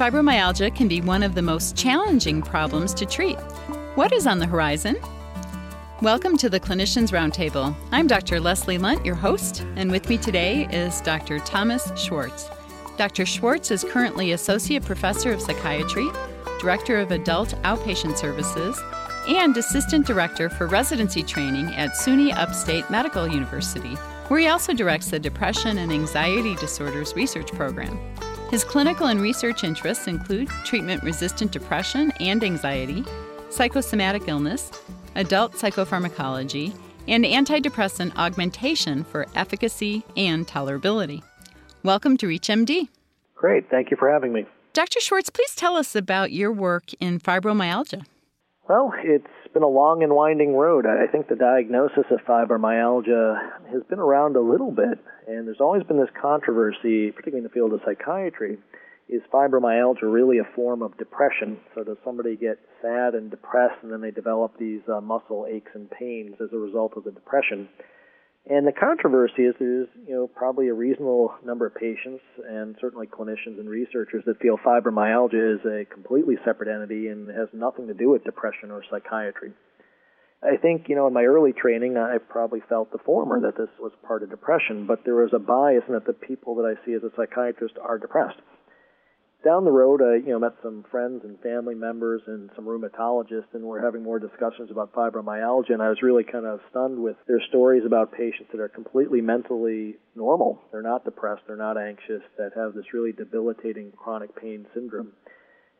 Fibromyalgia can be one of the most challenging problems to treat. What is on the horizon? Welcome to the Clinicians Roundtable. I'm Dr. Leslie Lunt, your host, and with me today is Dr. Thomas Schwartz. Dr. Schwartz is currently Associate Professor of Psychiatry, Director of Adult Outpatient Services, and Assistant Director for Residency Training at SUNY Upstate Medical University, where he also directs the Depression and Anxiety Disorders Research Program. His clinical and research interests include treatment resistant depression and anxiety, psychosomatic illness, adult psychopharmacology, and antidepressant augmentation for efficacy and tolerability. Welcome to ReachMD. Great. Thank you for having me. Dr. Schwartz, please tell us about your work in fibromyalgia. Well, it's been a long and winding road. I think the diagnosis of fibromyalgia has been around a little bit, and there's always been this controversy, particularly in the field of psychiatry. Is fibromyalgia really a form of depression? So, does somebody get sad and depressed, and then they develop these uh, muscle aches and pains as a result of the depression? And the controversy is there's, you know, probably a reasonable number of patients and certainly clinicians and researchers that feel fibromyalgia is a completely separate entity and has nothing to do with depression or psychiatry. I think, you know, in my early training, I probably felt the former, that this was part of depression, but there was a bias in that the people that I see as a psychiatrist are depressed down the road, I you know met some friends and family members and some rheumatologists, and we're having more discussions about fibromyalgia. And I was really kind of stunned with their stories about patients that are completely mentally normal. They're not depressed, they're not anxious, that have this really debilitating chronic pain syndrome.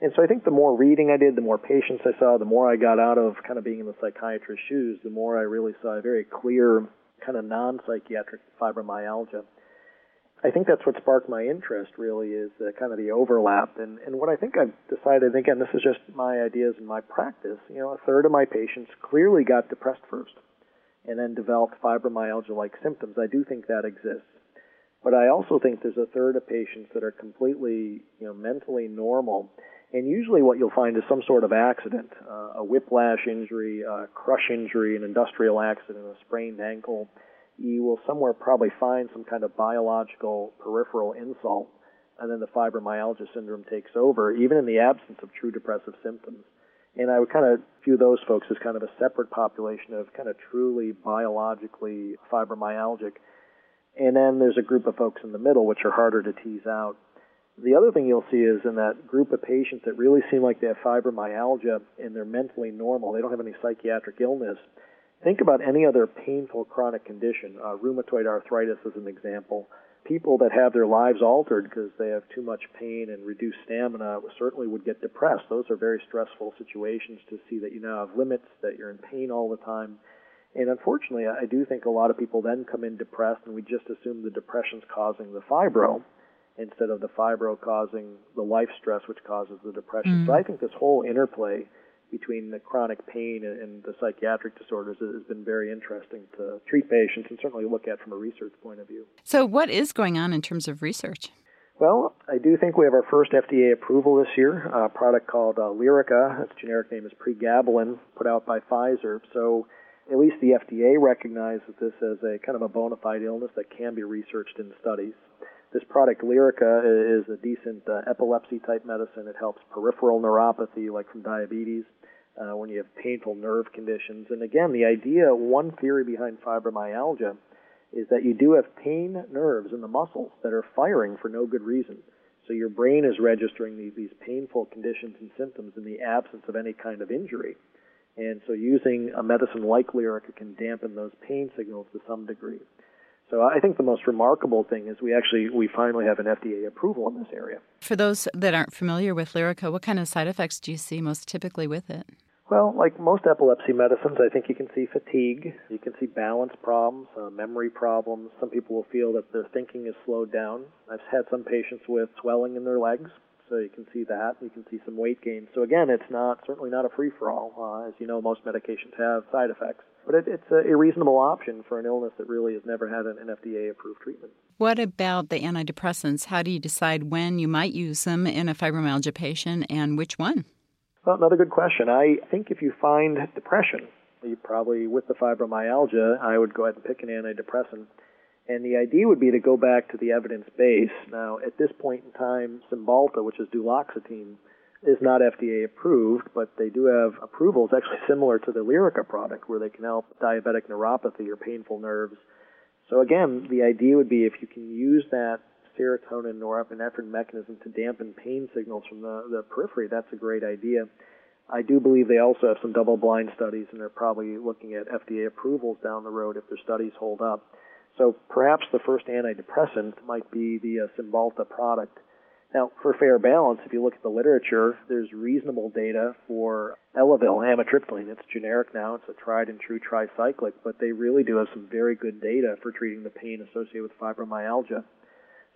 And so I think the more reading I did, the more patients I saw, the more I got out of kind of being in the psychiatrist's shoes, the more I really saw a very clear kind of non-psychiatric fibromyalgia. I think that's what sparked my interest really is uh, kind of the overlap. And and what I think I've decided again this is just my ideas and my practice you know a third of my patients clearly got depressed first and then developed fibromyalgia like symptoms. I do think that exists. But I also think there's a third of patients that are completely you know mentally normal. And usually what you'll find is some sort of accident uh, a whiplash injury a crush injury an industrial accident a sprained ankle you will somewhere probably find some kind of biological peripheral insult, and then the fibromyalgia syndrome takes over, even in the absence of true depressive symptoms. And I would kind of view those folks as kind of a separate population of kind of truly biologically fibromyalgic. And then there's a group of folks in the middle which are harder to tease out. The other thing you'll see is in that group of patients that really seem like they have fibromyalgia and they're mentally normal, they don't have any psychiatric illness, Think about any other painful chronic condition. Uh, rheumatoid arthritis is an example. People that have their lives altered because they have too much pain and reduced stamina certainly would get depressed. Those are very stressful situations to see that you now have limits, that you're in pain all the time. And unfortunately, I do think a lot of people then come in depressed, and we just assume the depression's causing the fibro instead of the fibro causing the life stress which causes the depression. Mm. So I think this whole interplay between the chronic pain and the psychiatric disorders has been very interesting to treat patients and certainly look at from a research point of view. So, what is going on in terms of research? Well, I do think we have our first FDA approval this year, a product called uh, Lyrica. Its generic name is pregabalin, put out by Pfizer. So, at least the FDA recognizes this as a kind of a bona fide illness that can be researched in studies. This product, Lyrica, is a decent uh, epilepsy type medicine. It helps peripheral neuropathy, like from diabetes uh, when you have painful nerve conditions. And again, the idea, one theory behind fibromyalgia, is that you do have pain nerves in the muscles that are firing for no good reason. So your brain is registering these, these painful conditions and symptoms in the absence of any kind of injury. And so using a medicine like Lyrica can dampen those pain signals to some degree. So I think the most remarkable thing is we actually we finally have an FDA approval in this area. For those that aren't familiar with Lyrica, what kind of side effects do you see most typically with it? Well, like most epilepsy medicines, I think you can see fatigue, you can see balance problems, uh, memory problems. Some people will feel that their thinking is slowed down. I've had some patients with swelling in their legs, so you can see that. You can see some weight gain. So again, it's not certainly not a free for all. Uh, as you know, most medications have side effects, but it, it's a, a reasonable option for an illness that really has never had an, an FDA-approved treatment. What about the antidepressants? How do you decide when you might use them in a fibromyalgia patient, and which one? Well, another good question. I think if you find depression, you probably with the fibromyalgia, I would go ahead and pick an antidepressant. And the idea would be to go back to the evidence base. Now, at this point in time, Cymbalta, which is duloxetine, is not FDA approved, but they do have approvals actually similar to the Lyrica product, where they can help diabetic neuropathy or painful nerves. So again, the idea would be if you can use that serotonin norepinephrine mechanism to dampen pain signals from the, the periphery, that's a great idea. I do believe they also have some double blind studies, and they're probably looking at FDA approvals down the road if their studies hold up. So perhaps the first antidepressant might be the uh, Cymbalta product. Now, for fair balance, if you look at the literature, there's reasonable data for Elavil, amitriptyline. It's generic now. It's a tried and true tricyclic, but they really do have some very good data for treating the pain associated with fibromyalgia.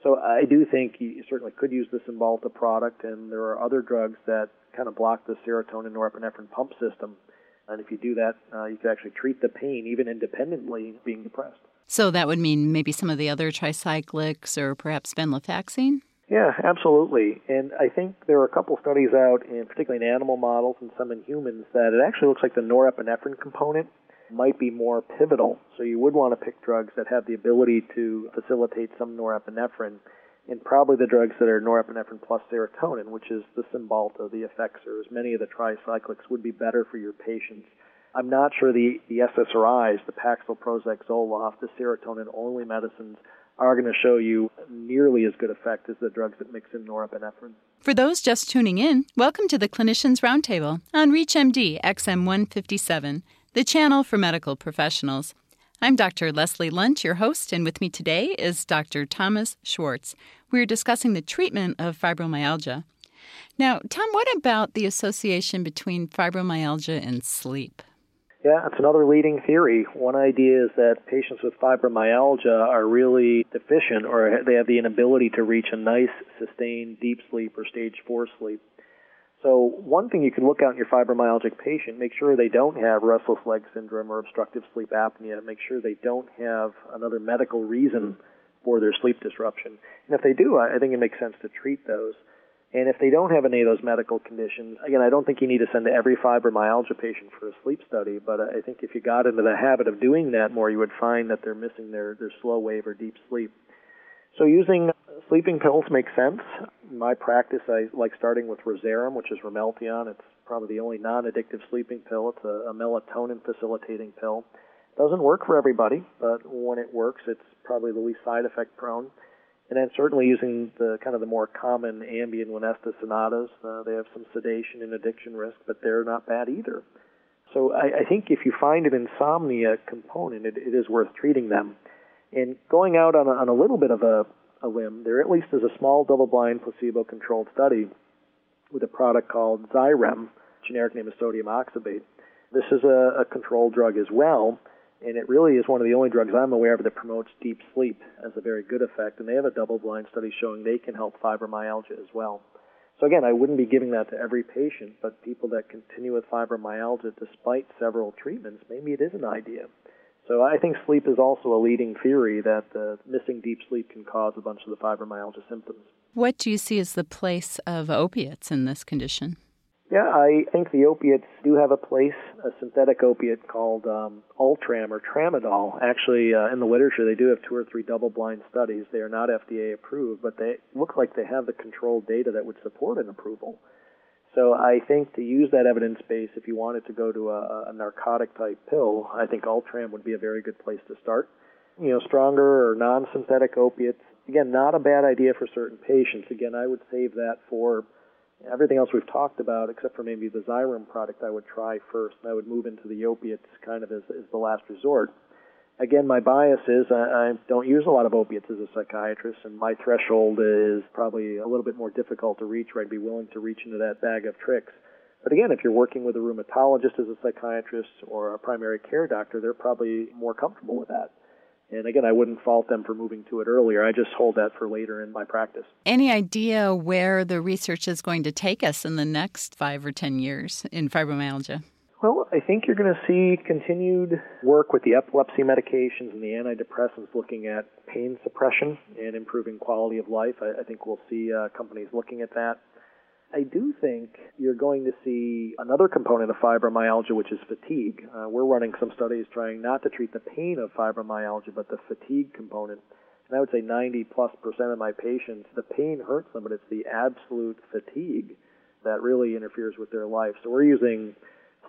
So I do think you certainly could use the Cymbalta product, and there are other drugs that kind of block the serotonin norepinephrine pump system. And if you do that, uh, you could actually treat the pain even independently being depressed. So that would mean maybe some of the other tricyclics or perhaps venlafaxine? Yeah, absolutely. And I think there are a couple studies out, in particularly in animal models and some in humans, that it actually looks like the norepinephrine component might be more pivotal. So you would want to pick drugs that have the ability to facilitate some norepinephrine, and probably the drugs that are norepinephrine plus serotonin, which is the Cymbalta, the Effexors, many of the tricyclics would be better for your patients. I'm not sure the, the SSRIs, the Paxil, Prozac, Zoloft, the serotonin-only medicines are going to show you nearly as good effect as the drugs that mix in norepinephrine. For those just tuning in, welcome to the Clinicians Roundtable on ReachMD XM157, the channel for medical professionals. I'm Dr. Leslie Lunt, your host, and with me today is Dr. Thomas Schwartz. We're discussing the treatment of fibromyalgia. Now, Tom, what about the association between fibromyalgia and sleep? Yeah, it's another leading theory. One idea is that patients with fibromyalgia are really deficient or they have the inability to reach a nice, sustained deep sleep or stage 4 sleep. So, one thing you can look out in your fibromyalgic patient, make sure they don't have restless leg syndrome or obstructive sleep apnea. Make sure they don't have another medical reason for their sleep disruption. And if they do, I think it makes sense to treat those. And if they don't have any of those medical conditions, again, I don't think you need to send every fibromyalgia patient for a sleep study, but uh, I think if you got into the habit of doing that more, you would find that they're missing their, their slow wave or deep sleep. So using sleeping pills makes sense. In my practice, I like starting with Rozerem, which is Ramelteon. It's probably the only non-addictive sleeping pill. It's a, a melatonin facilitating pill. It doesn't work for everybody, but when it works, it's probably the least side effect prone. And then certainly using the kind of the more common Ambien Lunesta Sonatas. Uh, they have some sedation and addiction risk, but they're not bad either. So I, I think if you find an insomnia component, it, it is worth treating them. And going out on a, on a little bit of a, a limb, there at least is a small double-blind placebo-controlled study with a product called Xyrem, generic name is sodium oxybate. This is a, a controlled drug as well and it really is one of the only drugs I'm aware of that promotes deep sleep as a very good effect. And they have a double-blind study showing they can help fibromyalgia as well. So again, I wouldn't be giving that to every patient, but people that continue with fibromyalgia despite several treatments, maybe it is an idea. So I think sleep is also a leading theory that the missing deep sleep can cause a bunch of the fibromyalgia symptoms. What do you see as the place of opiates in this condition? Yeah, I think the opiates do have a place. A synthetic opiate called um, Ultram or Tramadol. Actually, uh, in the literature, they do have two or three double-blind studies. They are not FDA approved, but they look like they have the controlled data that would support an approval. So I think to use that evidence base, if you wanted to go to a, a narcotic type pill, I think Ultram would be a very good place to start. You know, stronger or non-synthetic opiates, again, not a bad idea for certain patients. Again, I would save that for Everything else we've talked about, except for maybe the Xyrem product, I would try first, and I would move into the opiates kind of as, as the last resort. Again, my bias is I, I don't use a lot of opiates as a psychiatrist, and my threshold is probably a little bit more difficult to reach, where I'd be willing to reach into that bag of tricks. But again, if you're working with a rheumatologist as a psychiatrist or a primary care doctor, they're probably more comfortable with that. And again, I wouldn't fault them for moving to it earlier. I just hold that for later in my practice. Any idea where the research is going to take us in the next five or 10 years in fibromyalgia? Well, I think you're going to see continued work with the epilepsy medications and the antidepressants looking at pain suppression and improving quality of life. I, I think we'll see uh, companies looking at that. I do think you're going to see another component of fibromyalgia, which is fatigue. Uh, we're running some studies trying not to treat the pain of fibromyalgia, but the fatigue component. And I would say 90 plus percent of my patients, the pain hurts them, but it's the absolute fatigue that really interferes with their life. So we're using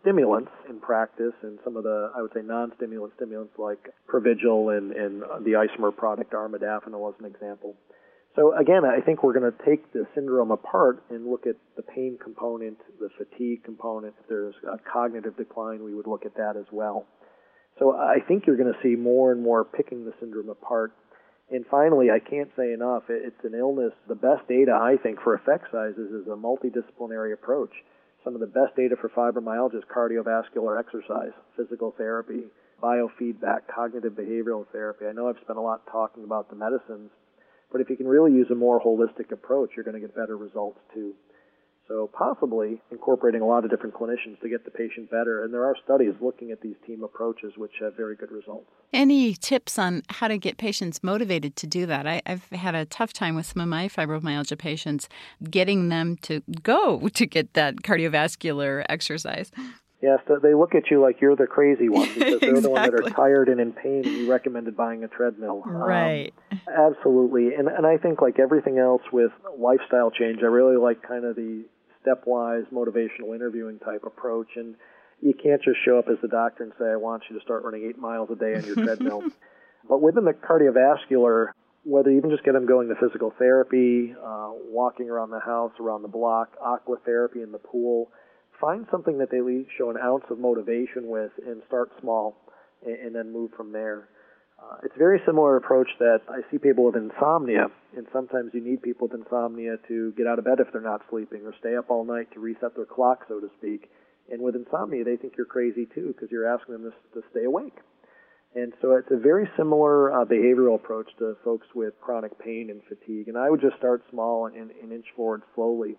stimulants in practice and some of the, I would say, non-stimulant stimulants like Provigil and, and the Isomer product armodafinil as an example. So again, I think we're going to take the syndrome apart and look at the pain component, the fatigue component. If there's a cognitive decline, we would look at that as well. So I think you're going to see more and more picking the syndrome apart. And finally, I can't say enough, it's an illness. The best data, I think, for effect sizes is a multidisciplinary approach. Some of the best data for fibromyalgia is cardiovascular exercise, physical therapy, biofeedback, cognitive behavioral therapy. I know I've spent a lot talking about the medicines, but if you can really use a more holistic approach, you're going to get better results too. So possibly incorporating a lot of different clinicians to get the patient better. And there are studies looking at these team approaches which have very good results. Any tips on how to get patients motivated to do that? I, have had a tough time with some of my fibromyalgia patients getting them to go to get that cardiovascular exercise. Yes, they look at you like you're the crazy one because they're exactly. the one that are tired and in pain, and you recommended buying a treadmill. Right. Um, absolutely, and and I think like everything else with lifestyle change, I really like kind of the stepwise motivational interviewing type approach, and you can't just show up as the doctor and say, "I want you to start running eight miles a day on your treadmill." But within the cardiovascular, whether you even just get them going to physical therapy, uh, walking around the house, around the block, aqua therapy in the pool find something that they show an ounce of motivation with and start small and, and then move from there. Uh, it's a very similar approach that I see people with insomnia, and sometimes you need people with insomnia to get out of bed if they're not sleeping or stay up all night to reset their clock, so to speak. And with insomnia, they think you're crazy too because you're asking them to, to stay awake. And so it's a very similar uh, behavioral approach to folks with chronic pain and fatigue. And I would just start small and, and inch forward slowly.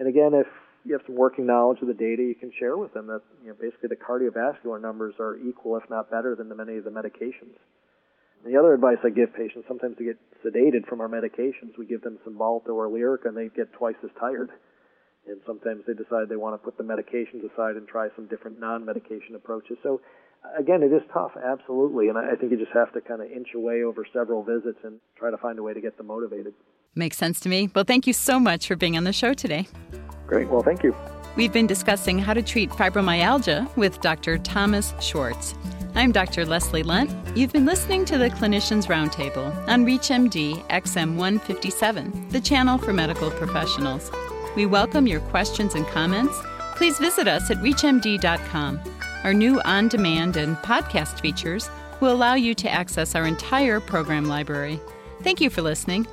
And again, if you have some working knowledge of the data, you can share with them that you know basically the cardiovascular numbers are equal, if not better, than the many of the medications. And the other advice I give patients, sometimes to get sedated from our medications, we give them some Cymbalta or Lyrica, and they get twice as tired. And sometimes they decide they want to put the medications aside and try some different non-medication approaches. So again, it is tough, absolutely, and I think you just have to kind of inch away over several visits and try to find a way to get them motivated. Makes sense to me. Well, thank you so much for being on the show today. Great. Well, thank you. We've been discussing how to treat fibromyalgia with Dr. Thomas Schwartz. I'm Dr. Leslie Lunt. You've been listening to the Clinicians Roundtable on ReachMD XM 157, the channel for medical professionals. We welcome your questions and comments. Please visit us at ReachMD.com. Our new on demand and podcast features will allow you to access our entire program library. Thank you for listening.